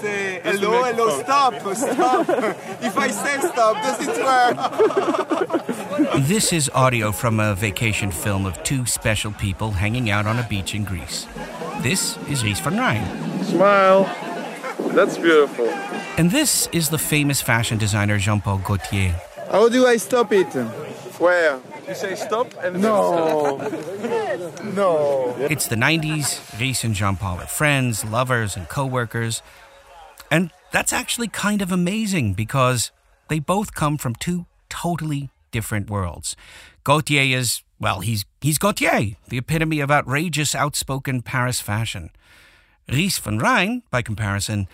say hello, hello, stop, stop. if I say stop, does it work? This is audio from a vacation film of two special people hanging out on a beach in Greece. This is Ries van Rijn. Smile. That's beautiful. And this is the famous fashion designer Jean Paul Gaultier. How do I stop it? Where? You say stop and No. no. It's the 90s. Ries and Jean Paul are friends, lovers, and co workers. And that's actually kind of amazing because they both come from two totally different worlds. Gaultier is, well, he's, he's Gaultier, the epitome of outrageous, outspoken Paris fashion. Ries van Rijn, by comparison,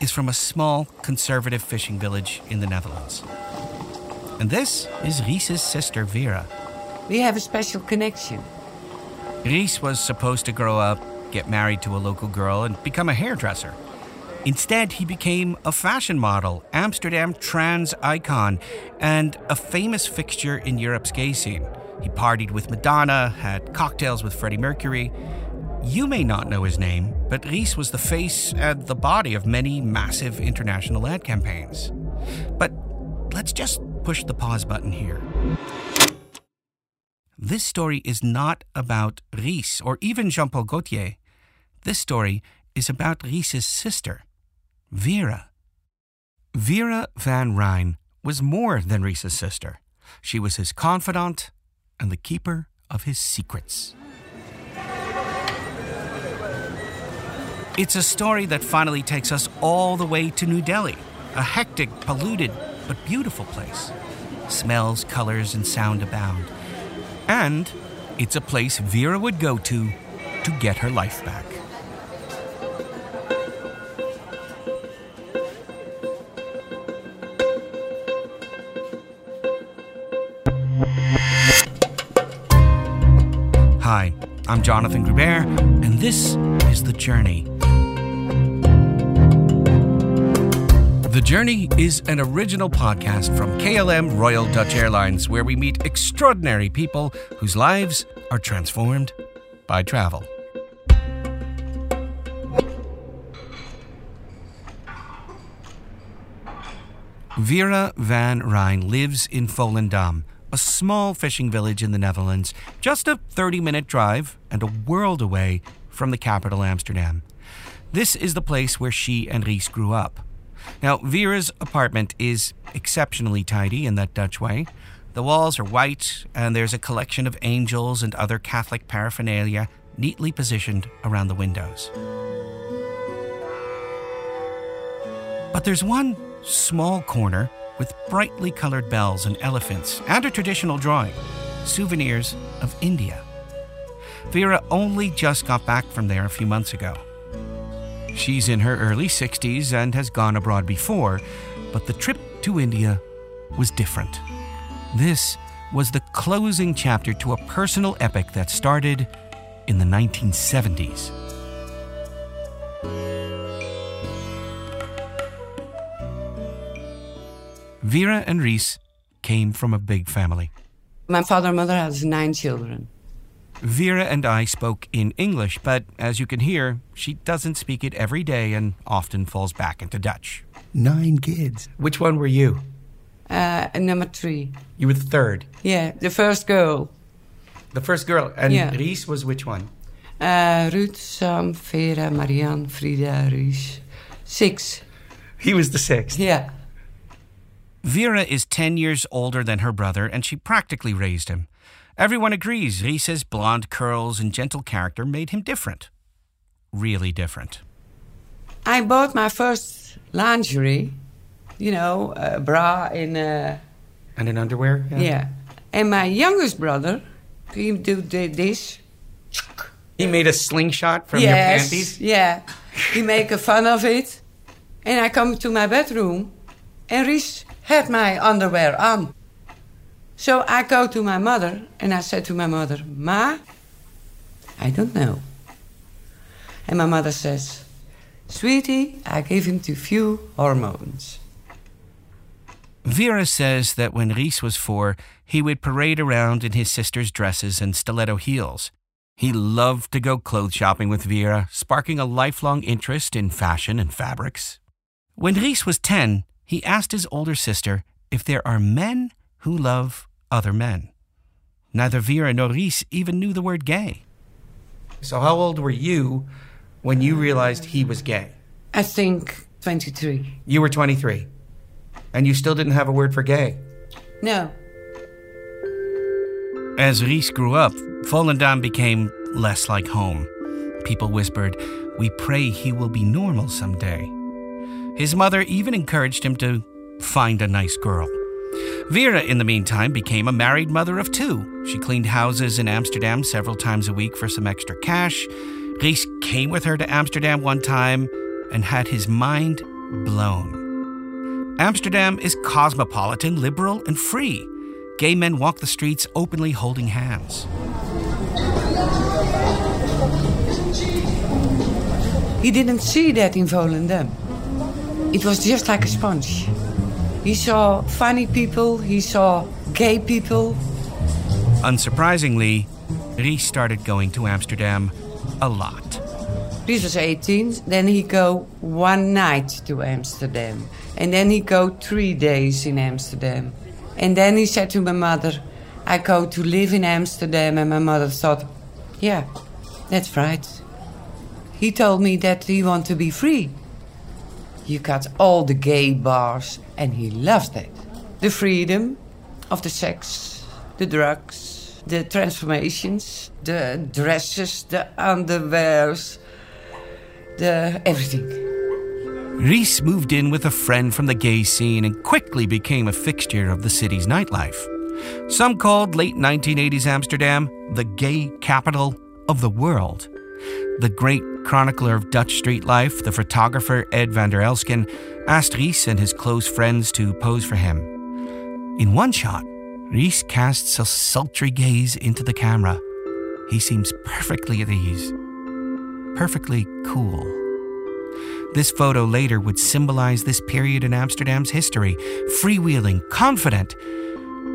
is from a small conservative fishing village in the Netherlands. And this is Ries's sister Vera. We have a special connection. Ries was supposed to grow up, get married to a local girl, and become a hairdresser. Instead, he became a fashion model, Amsterdam trans icon, and a famous fixture in Europe's gay scene. He partied with Madonna, had cocktails with Freddie Mercury. You may not know his name, but Ries was the face and the body of many massive international ad campaigns. But let's just push the pause button here. This story is not about Ries or even Jean Paul Gaultier. This story is about Ries's sister, Vera. Vera van Rijn was more than Ries's sister. She was his confidant and the keeper of his secrets. It's a story that finally takes us all the way to New Delhi, a hectic, polluted, but beautiful place. Smells, colors, and sound abound. And it's a place Vera would go to to get her life back. I'm Jonathan Gruber, and this is The Journey. The Journey is an original podcast from KLM Royal Dutch Airlines where we meet extraordinary people whose lives are transformed by travel. Vera van Rijn lives in Volendam, a small fishing village in the Netherlands, just a 30 minute drive and a world away from the capital, Amsterdam. This is the place where she and Ries grew up. Now, Vera's apartment is exceptionally tidy in that Dutch way. The walls are white, and there's a collection of angels and other Catholic paraphernalia neatly positioned around the windows. But there's one small corner with brightly colored bells and elephants and a traditional drawing souvenirs of India. Vera only just got back from there a few months ago. She's in her early 60s and has gone abroad before, but the trip to India was different. This was the closing chapter to a personal epic that started in the 1970s. Vera and Ries came from a big family. My father and mother has nine children. Vera and I spoke in English, but as you can hear, she doesn't speak it every day and often falls back into Dutch. Nine kids. Which one were you? Uh, number three. You were the third. Yeah, the first girl. The first girl. And Yeah. Ries was which one? Uh, Ruth, Sam, Vera, Marianne, Frida, Ries. Six. He was the sixth. Yeah. Vera is 10 years older than her brother, and she practically raised him. Everyone agrees Ries's blonde curls and gentle character made him different. Really different. I bought my first lingerie, you know, a bra in, uh, And in underwear? yeah. And my youngest brother, he do did this. He made a slingshot from yes, Yeah. He make a fun of it. And I come to my bedroom and Ries had my underwear on. So I go to my mother and I said to my mother, Ma, I don't know. And my mother says, Sweetie, I gave him too few hormones. Vera says that when Ries was four, he would parade around in his sister's dresses and stiletto heels. He loved to go clothes shopping with Vera, sparking a lifelong interest in fashion and fabrics. When Ries was 10, he asked his older sister if there are men who love other men. Neither Vera nor Ries even knew the word gay. So, how old were you when you realized he was gay? I think 23. You were 23. And you still didn't have a word for gay. No. As Ries grew up, Volendam became less like home. People whispered, We pray he will be normal someday. His mother even encouraged him to find a nice girl. Vera, in the meantime, became a married mother of two. She cleaned houses in Amsterdam several times a week for some extra cash. Ries came with her to Amsterdam one time and had his mind blown. Amsterdam is cosmopolitan, liberal, and free. Gay men walk the streets openly holding hands. He didn't see that in Volendam. It was just like a sponge. He saw funny people, he saw gay people. Unsurprisingly, Ries started going to Amsterdam a lot. Ries was 18, then he go one night to Amsterdam. And then he go three days in Amsterdam. And then he said to my mother, I go to live in Amsterdam. And my mother thought, yeah, that's right. He told me that he want to be free. You got all the gay bars, and he loves that. The freedom of the sex, the drugs, the transformations, the dresses, the underwears, the everything. Ries moved in with a friend from the gay scene and quickly became a fixture of the city's nightlife. Some called late 1980s Amsterdam the gay capital of the world. The great chronicler of Dutch street life, the photographer Ed van der Elsken, asked Ries and his close friends to pose for him. In one shot, Ries casts a sultry gaze into the camera. He seems perfectly at ease, perfectly cool. This photo later would symbolize this period in Amsterdam's history freewheeling, confident,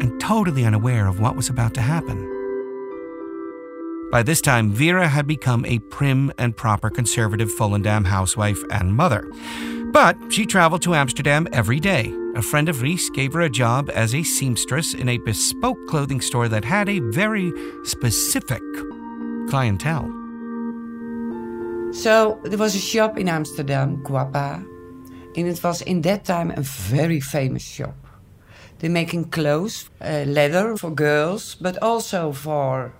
and totally unaware of what was about to happen. By this time, Vera had become a prim and proper conservative Volendam housewife and mother. But she traveled to Amsterdam every day. A friend of Ries gave her a job as a seamstress in a bespoke clothing store that had a very specific clientele. So there was a shop in Amsterdam, Guapa, and it was in that time a very famous shop. They're making clothes, uh, leather for girls, but also for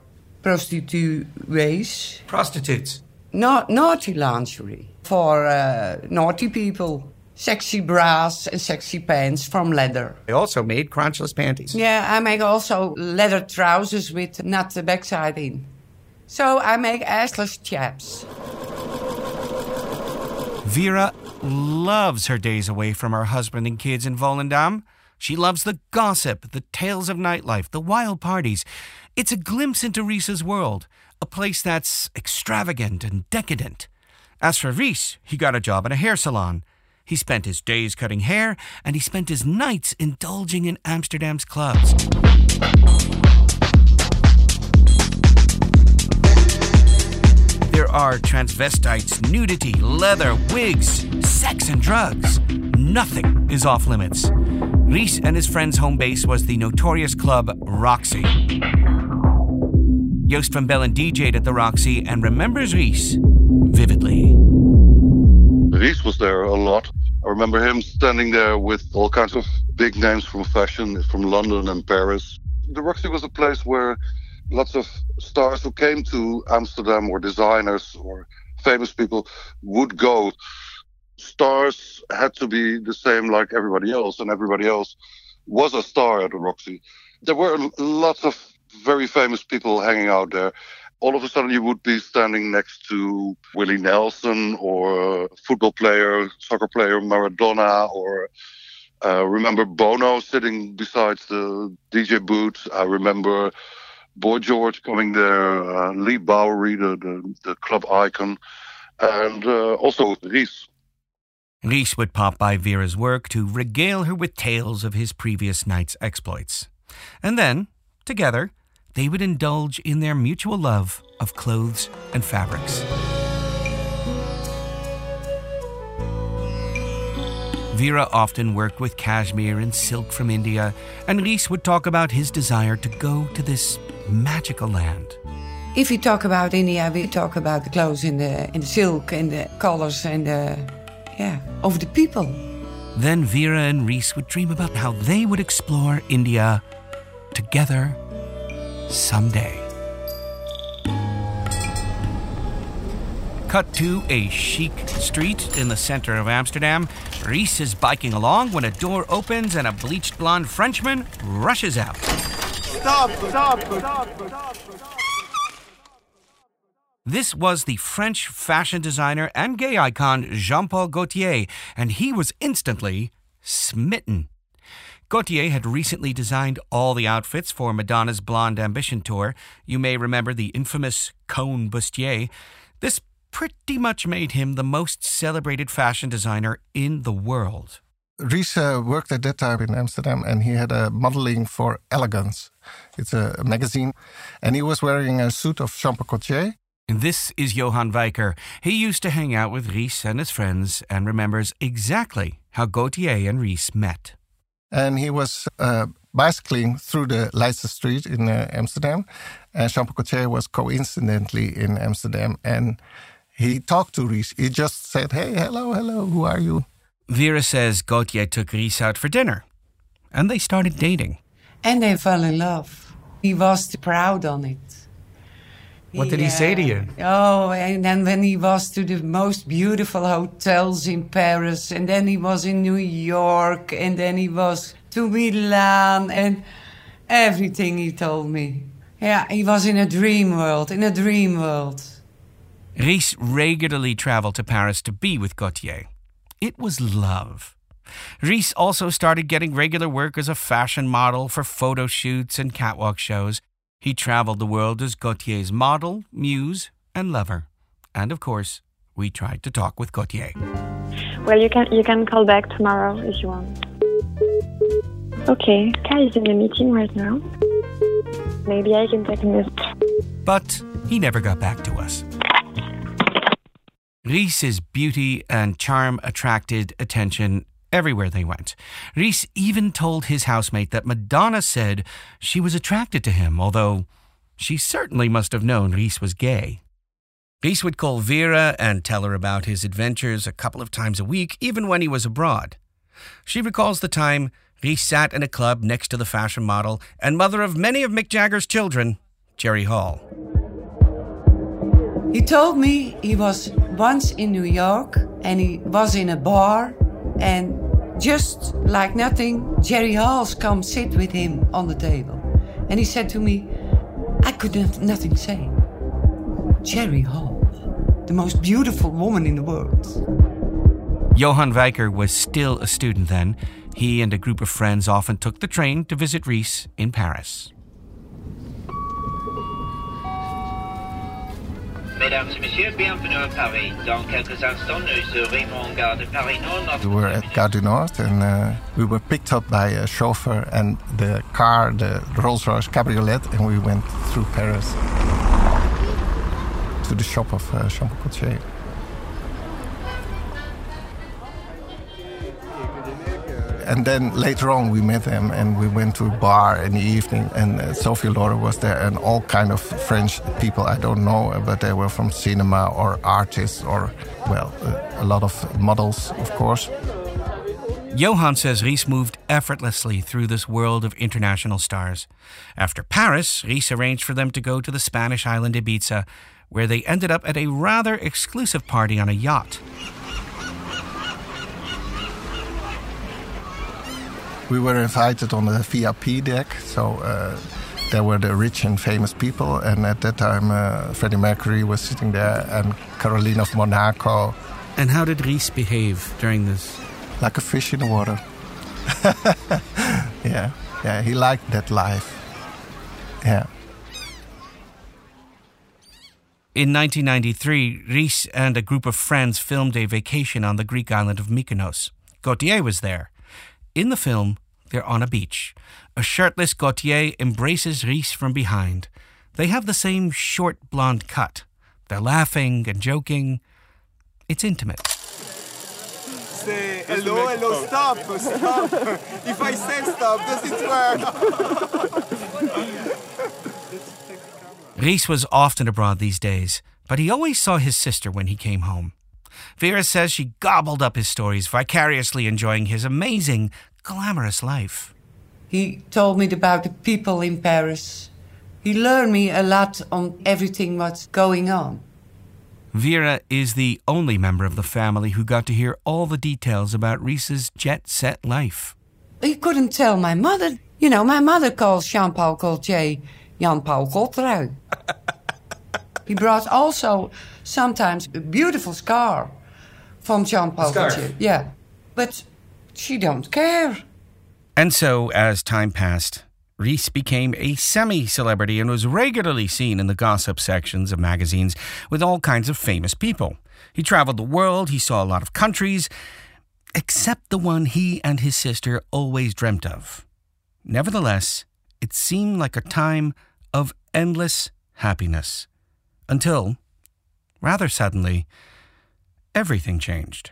prostituees. Prostitutes. Na- naughty lingerie for uh, naughty people. Sexy bras and sexy pants from leather. They also made crunchless panties. Yeah, I make also leather trousers with not the backside in. So I make assless chaps. Vera loves her days away from her husband and kids in Volendam. She loves the gossip, the tales of nightlife, the wild parties. It's a glimpse into Ries's world, a place that's extravagant and decadent. As for Ries, he got a job in a hair salon. He spent his days cutting hair, and he spent his nights indulging in Amsterdam's clubs. There are transvestites, nudity, leather, wigs, sex, and drugs. Nothing is off limits. Ries and his friend's home base was the notorious club Roxy. Joost van Bellen DJ'd at the Roxy and remembers Ries vividly. Ries was there a lot. I remember him standing there with all kinds of big names from fashion, from London and Paris. The Roxy was a place where lots of stars who came to Amsterdam or designers or famous people would go. Stars had to be the same like everybody else, and everybody else was a star at the Roxy. There were lots of very famous people hanging out there. All of a sudden, you would be standing next to Willie Nelson or football player, soccer player Maradona, or uh, remember Bono sitting beside the DJ booth. I remember Boy George coming there, uh, Leigh Bowery, the, the, the club icon, and uh, also Ries. Ries would pop by Vera's work to regale her with tales of his previous night's exploits. And then, together, they would indulge in their mutual love of clothes and fabrics. Vera often worked with cashmere and silk from India, and Ries would talk about his desire to go to this magical land. If we talk about India, we talk about the clothes in the in the silk and the colors and the yeah of the people. Then Vera and Ries would dream about how they would explore India together someday. Cut to a chic street in the center of Amsterdam. Ries is biking along when a door opens and a bleached blonde Frenchman rushes out. Stop, stop, stop, stop. This was the French fashion designer and gay icon Jean Paul Gaultier, and he was instantly smitten. Gaultier had recently designed all the outfits for Madonna's Blonde Ambition tour. You may remember the infamous cone bustier. This pretty much made him the most celebrated fashion designer in the world. Ries uh, worked at that time in Amsterdam and he had a modeling for Elegance. It's a, a magazine. And he was wearing a suit of Gaultier. And this is Johan Wijker. He used to hang out with Ries and his friends and remembers exactly how Gaultier and Ries met. And he was uh, bicycling through the Leidse Street in uh, Amsterdam. And Jean Paul Gaultier was coincidentally in Amsterdam. And he talked to Ries. He just said, Hey, hello, hello, who are you? Vera says Gaultier took Ries out for dinner. And they started dating. And they fell in love. He was proud on it. What did he say to you? Oh, and then when he was to the most beautiful hotels in Paris, and then he was in New York, and then he was to Milan, and everything he told me. Yeah, he was in a dream world, in a dream world. Ries regularly traveled to Paris to be with Gaultier. It was love. Ries also started getting regular work as a fashion model for photo shoots and catwalk shows. He traveled the world as Gaultier's model, muse, and lover. And of course, we tried to talk with Gaultier. Well, you can you can call back tomorrow if you want. Okay, Kai is in a meeting right now. Maybe I can take a message. But he never got back to us. Ries's beauty and charm attracted attention everywhere they went. Ries even told his housemate that Madonna said she was attracted to him, although she certainly must have known Ries was gay. Ries would call Vera and tell her about his adventures a couple of times a week, even when he was abroad. She recalls the time Ries sat in a club next to the fashion model and mother of many of Mick Jagger's children, Jerry Hall. He told me he was once in New York and he was in a bar and just like nothing, Jerry Halls come sit with him on the table. And he said to me, I could not, nothing say. Jerry Hall, the most beautiful woman in the world. Johan Wijker was still a student then. He and a group of friends often took the train to visit Ries in Paris. Mesdames et messieurs, bienvenue à Paris. Dans quelques instants, nous serons gare de Paris Nord. We were at Gare du Nord and uh, we were picked up by a chauffeur and the car, the Rolls Royce Cabriolet, and we went through Paris to the shop of uh, Jean Gaultier. And then later on, we met them and we went to a bar in the evening. And uh, Sophie Laura was there, and all kind of French people I don't know, but they were from cinema or artists or, well, uh, a lot of models, of course. Johan says Ries moved effortlessly through this world of international stars. After Paris, Ries arranged for them to go to the Spanish island Ibiza, where they ended up at a rather exclusive party on a yacht. We were invited on the VIP deck, so uh, there were the rich and famous people. And at that time, uh, Freddie Mercury was sitting there, and Caroline of Monaco, And how did Ries behave during this? like a fish in the water. yeah, yeah, he liked that life. Yeah. In 1993, Ries and a group of friends filmed a vacation on the Greek island of Mykonos. Gaultier was there. In the film, they're on a beach. A shirtless Gaultier embraces Ries from behind. They have the same short blonde cut. They're laughing and joking. It's intimate. say hello, hello, stop, stop. if I say stop, does it work? Ries was often abroad these days, but he always saw his sister when he came home. Vera says she gobbled up his stories, vicariously enjoying his amazing, glamorous life. He told me about the people in Paris. He learned me a lot on everything what's going on. Vera is the only member of the family who got to hear all the details about Ries's jet set life. He couldn't tell my mother. You know, my mother calls Jean Paul Gaultier Jan Paul Godtrui. he brought also sometimes a beautiful scar from Jean Paul Scarf? Gaultier. Yeah. But she don't care. And so, as time passed, Ries became a semi celebrity and was regularly seen in the gossip sections of magazines with all kinds of famous people. He traveled the world, he saw a lot of countries, except the one he and his sister always dreamt of. Nevertheless, it seemed like a time of endless happiness. Until, rather suddenly, everything changed.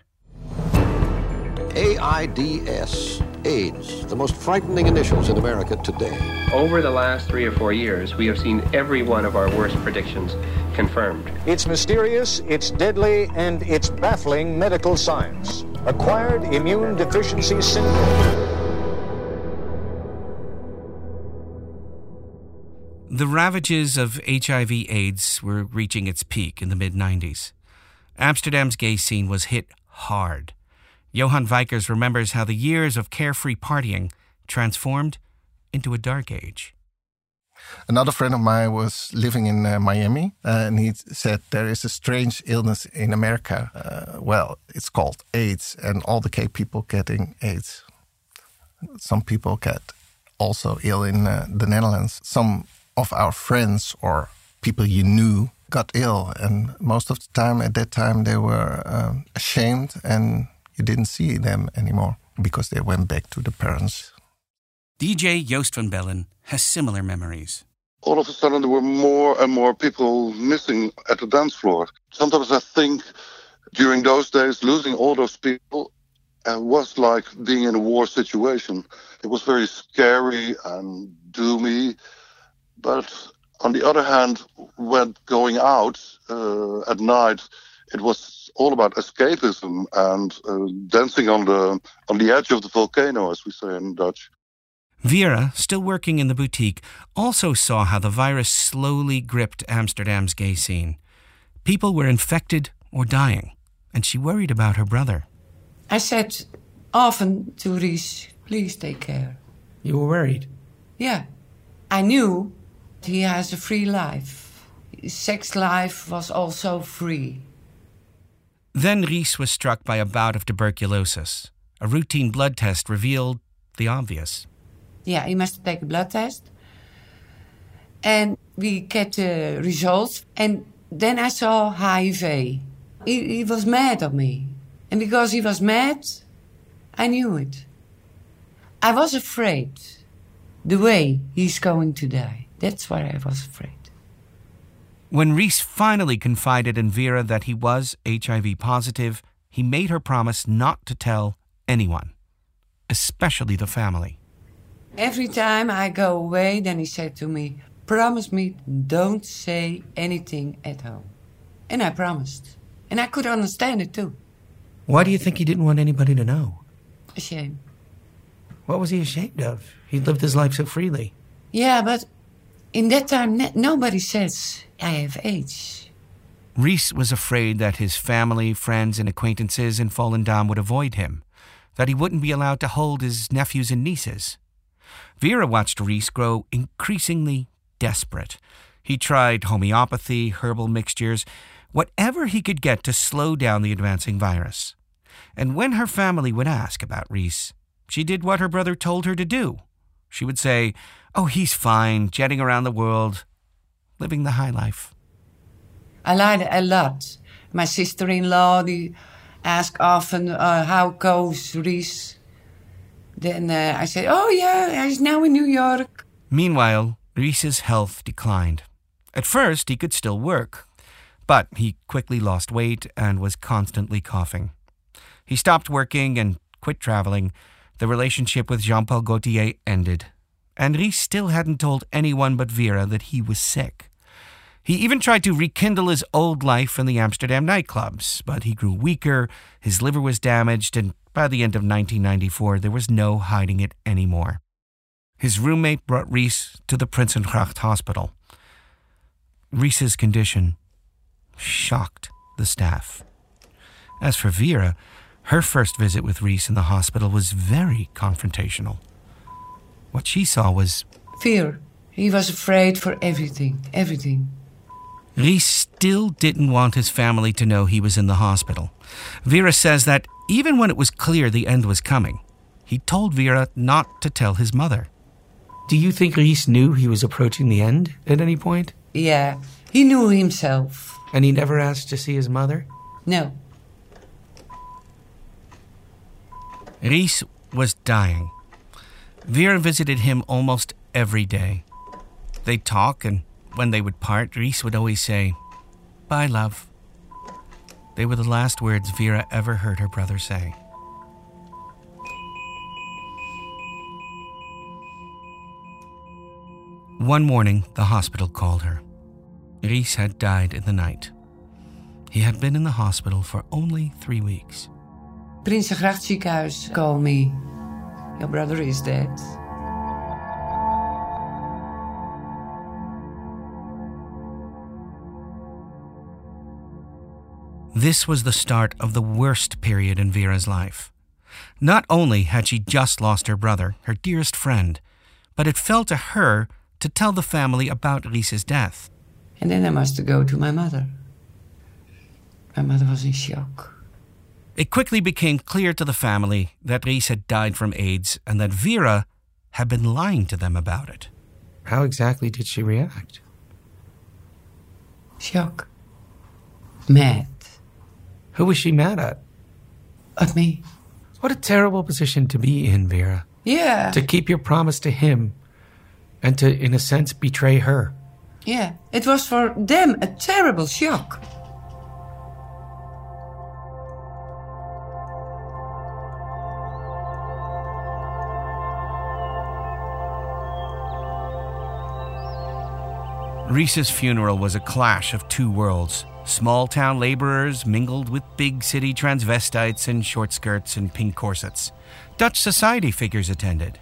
AIDS, AIDS, the most frightening initials in America today. Over the last three or four years, we have seen every one of our worst predictions confirmed. It's mysterious, it's deadly, and it's baffling medical science. Acquired immune deficiency syndrome. The ravages of HIV AIDS were reaching its peak in the mid 90s. Amsterdam's gay scene was hit hard. Johan Vikers remembers how the years of carefree partying transformed into a dark age. Another friend of mine was living in uh, Miami, uh, and he said there is a strange illness in America. Uh, well, it's called AIDS, and all the gay people getting AIDS. Some people get also ill in uh, the Netherlands. Some of our friends or people you knew got ill, and most of the time at that time they were um, ashamed, and you didn't see them anymore because they went back to the parents. DJ Joost van Bellen has similar memories. all of a sudden there were more and more people missing at the dance floor. Sometimes I think during those days, losing all those people uh, was like being in a war situation. It was very scary and doomy. But on the other hand, when going out uh, at night, it was all about escapism and uh, dancing on the on the edge of the volcano, as we say in Dutch. Vera, still working in the boutique, also saw how the virus slowly gripped Amsterdam's gay scene. People were infected or dying, and she worried about her brother. I said often to Ries, please take care. You were worried? Yeah. I knew he has a free life. His sex life was also free. Then Ries was struck by a bout of tuberculosis. A routine blood test revealed the obvious. Yeah, he must take a blood test. And we get the results. And then I saw HIV. He, he was mad at me. And because he was mad, I knew it. I was afraid the way he's going to die. That's why I was afraid. When Ries finally confided in Vera that he was HIV positive, he made her promise not to tell anyone, especially the family. Every time I go away, then he said to me, Promise me, don't say anything at home. And I promised. And I could understand it too. Why do you think he didn't want anybody to know? A shame. What was he ashamed of? He lived his life so freely. Yeah, but in that time, nobody says I have AIDS. Ries was afraid that his family, friends, and acquaintances in Volendam would avoid him, that he wouldn't be allowed to hold his nephews and nieces. Vera watched Ries grow increasingly desperate. He tried homeopathy, herbal mixtures, whatever he could get to slow down the advancing virus. And when her family would ask about Ries, she did what her brother told her to do. She would say, Oh, he's fine, jetting around the world, living the high life. I lied a lot. My sister-in-law, die asked often, uh, how goes Ries? Then uh, I said, oh yeah, he's now in New York. Meanwhile, Ries's health declined. At first, he could still work, but he quickly lost weight and was constantly coughing. He stopped working and quit traveling. The relationship with Jean Paul Gaultier ended. Henri still hadn't told anyone but Vera that he was sick. He even tried to rekindle his old life in the Amsterdam nightclubs, but he grew weaker, his liver was damaged, and by the end of 1994, there was no hiding it anymore. His roommate brought Ries to the Prinsengracht Hospital. Ries's condition shocked the staff. As for Vera, her first visit with Ries in the hospital was very confrontational. What she saw was Fear. He was afraid for everything, everything. Ries still didn't want his family to know he was in the hospital. Vera says that even when it was clear the end was coming, he told Vera not to tell his mother. Do you think Ries knew he was approaching the end at any point? Yeah, he knew himself. And he never asked to see his mother? No. Ries was dying. Vera visited him almost every day. They'd talk, and when they would part, Ries would always say, Bye, love. They were the last words Vera ever heard her brother say. One morning, the hospital called her. Ries had died in the night. He had been in the hospital for only three weeks. Prinsengracht ziekenhuis, call me. Your brother is dead. This was the start of the worst period in Vera's life. Not only had she just lost her brother, her dearest friend, but it fell to her to tell the family about Ries's death. And then I must go to my mother. My mother was in shock. It quickly became clear to the family that Ries had died from AIDS and that Vera had been lying to them about it. How exactly did she react? Shock. Mad. Who was she mad at? At me. What a terrible position to be in, Vera. Yeah. To keep your promise to him and to, in a sense, betray her. Yeah. It was for them a terrible shock. Ries's funeral was a clash of two worlds. Small town laborers mingled with big city transvestites in short skirts and pink corsets. Dutch society figures attended.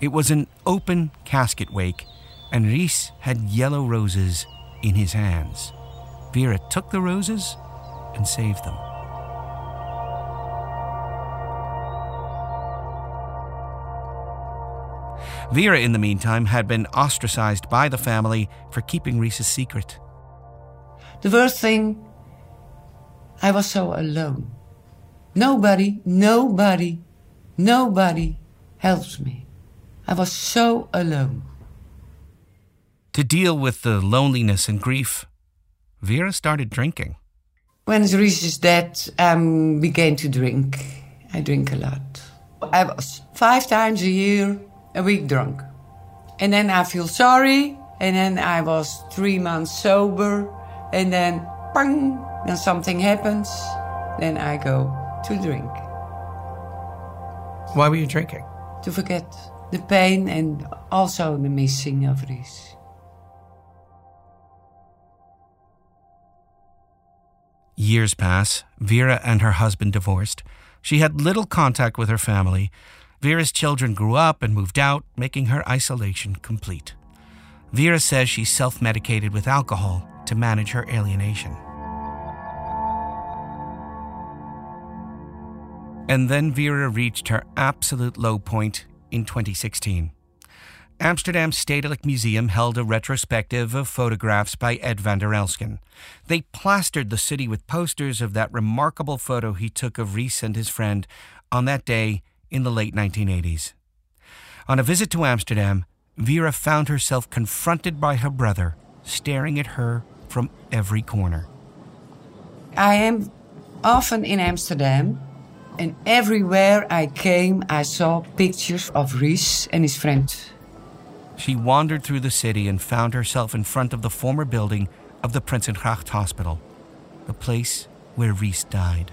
It was an open casket wake, and Ries had yellow roses in his hands. Vera took the roses and saved them. Vera, in the meantime, had been ostracized by the family for keeping Ries's secret. The worst thing, I was so alone. Nobody, nobody, nobody helps me. I was so alone. To deal with the loneliness and grief, Vera started drinking. When Ries is dead, I um, began to drink. I drink a lot. I was five times a year a week drunk. And then I feel sorry, and then I was three months sober, and then, bang, then something happens, then I go to drink. Why were you drinking? To forget the pain and also the missing of Ries. Years pass. Vera and her husband divorced. She had little contact with her family. Vera's children grew up and moved out, making her isolation complete. Vera says she self medicated with alcohol to manage her alienation. And then Vera reached her absolute low point in 2016. Amsterdam's Stedelijk Museum held a retrospective of photographs by Ed van der Elsken. They plastered the city with posters of that remarkable photo he took of Ries and his friend on that day in the late 1980s. On a visit to Amsterdam, Vera found herself confronted by her brother, staring at her from every corner. I am often in Amsterdam, and everywhere I came, I saw pictures of Ries and his friend. She wandered through the city and found herself in front of the former building of the Prinsengracht Hospital, the place where Ries died.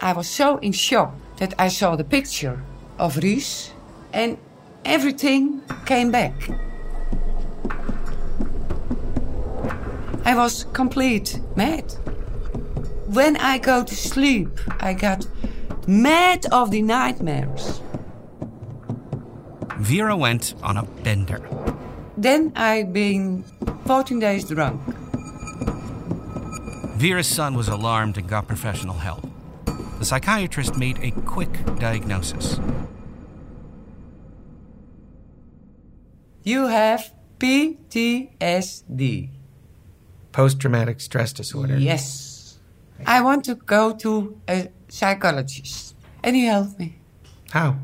I was so in shock that I saw the picture of Ries and everything came back. I was complete mad. When I go to sleep, I got mad of the nightmares. Vera went on a bender. Then I been 14 days drunk. Vera's son was alarmed and got professional help. The psychiatrist made a quick diagnosis. You have PTSD. Post traumatic stress disorder. Yes. I want to go to a psychologist. And he helped me. How?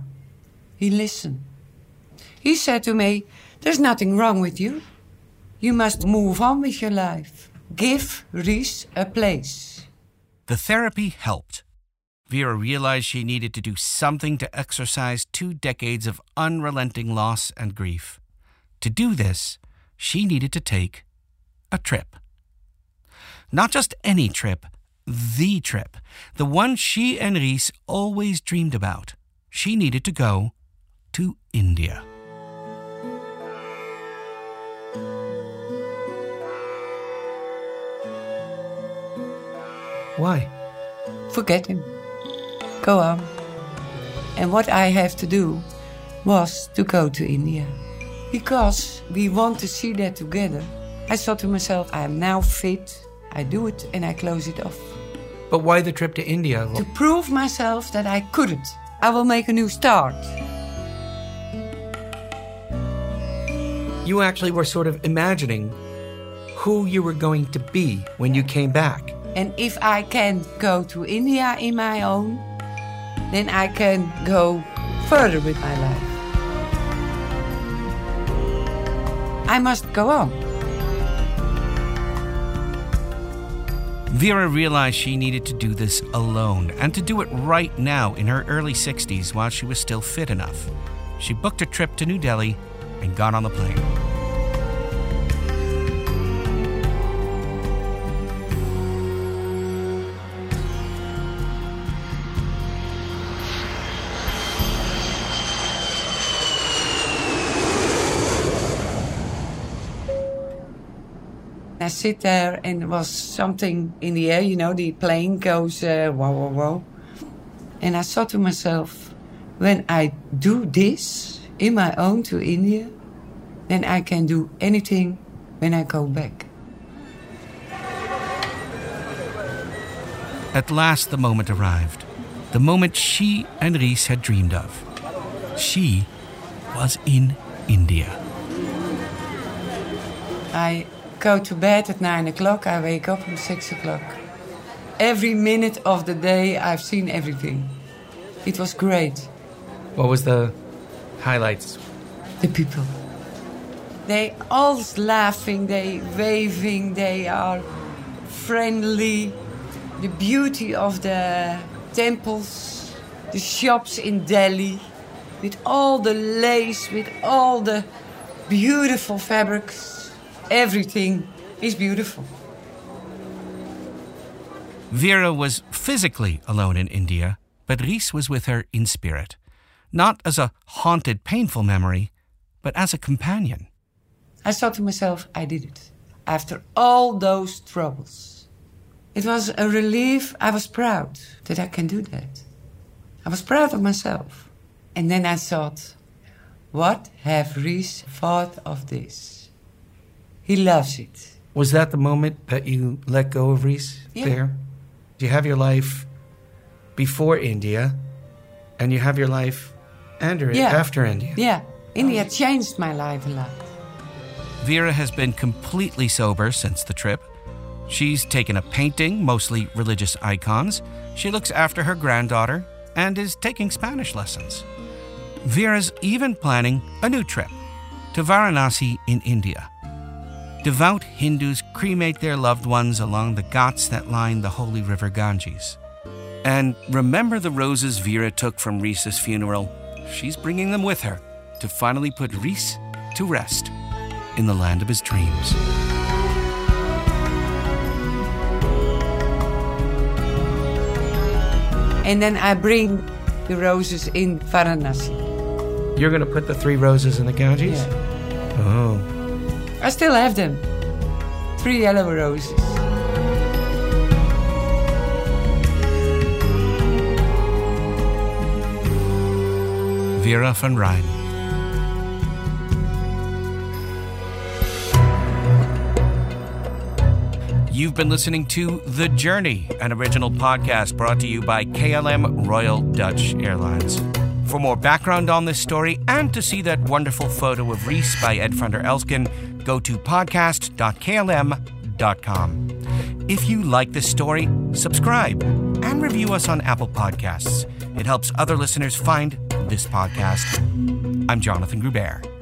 He listened. He said to me, There's nothing wrong with you. You must move on with your life. Give Ries a place. The therapy helped. Vera realized she needed to do something to exorcise two decades of unrelenting loss and grief. To do this, she needed to take a trip. Not just any trip, the trip, the one she and Ries always dreamed about. She needed to go to India. Why? Forget him. Go on. And what I have to do was to go to India. Because we want to see that together. I thought to myself, I am now fit. I do it and I close it off. But why the trip to India? To prove myself that I couldn't. I will make a new start. You actually were sort of imagining who you were going to be when you came back. And if I can go to India in my own, then I can go further with my life. I must go on. Vera realized she needed to do this alone and to do it right now in her early 60s while she was still fit enough. She booked a trip to New Delhi and got on the plane. Sit there and there was something in the air, you know, the plane goes uh, whoa, whoa, whoa. And I thought to myself, when I do this in my own to India, then I can do anything when I go back. At last, the moment arrived. The moment she and Ries had dreamed of. She was in India. I go to bed at nine o'clock, I wake up at six o'clock. Every minute of the day, I've seen everything. It was great. What was the highlights? The people. They all laughing, they waving, they are friendly. The beauty of the temples, the shops in Delhi, with all the lace, with all the beautiful fabrics. Everything is beautiful. Vera was physically alone in India, but Ries was with her in spirit, not as a haunted, painful memory, but as a companion. I thought to myself, I did it. After all those troubles. It was a relief. I was proud that I can do that. I was proud of myself. And then I thought, what have Ries thought of this? He loves it. Was that the moment that you let go of Ries Yeah. there? You have your life before India, and you have your life under Yeah. after India. Yeah, India changed my life a lot. Vera has been completely sober since the trip. She's taken a painting, mostly religious icons. She looks after her granddaughter and is taking Spanish lessons. Vera's even planning a new trip to Varanasi in India. Devout Hindus cremate their loved ones along the ghats that line the holy river Ganges. And remember the roses Vera took from Ries's funeral? She's bringing them with her to finally put Ries to rest in the land of his dreams. And then I bring the roses in Varanasi. You're going to put the three roses in the Ganges? Oh. I still have them. Three yellow roses. Vera van Rijn. You've been listening to The Journey, an original podcast brought to you by KLM Royal Dutch Airlines. For more background on this story and to see that wonderful photo of Ries by Ed van der Elsken, go to podcast.klm.com. If you like this story, subscribe and review us on Apple Podcasts. It helps other listeners find this podcast. I'm Jonathan Groubert.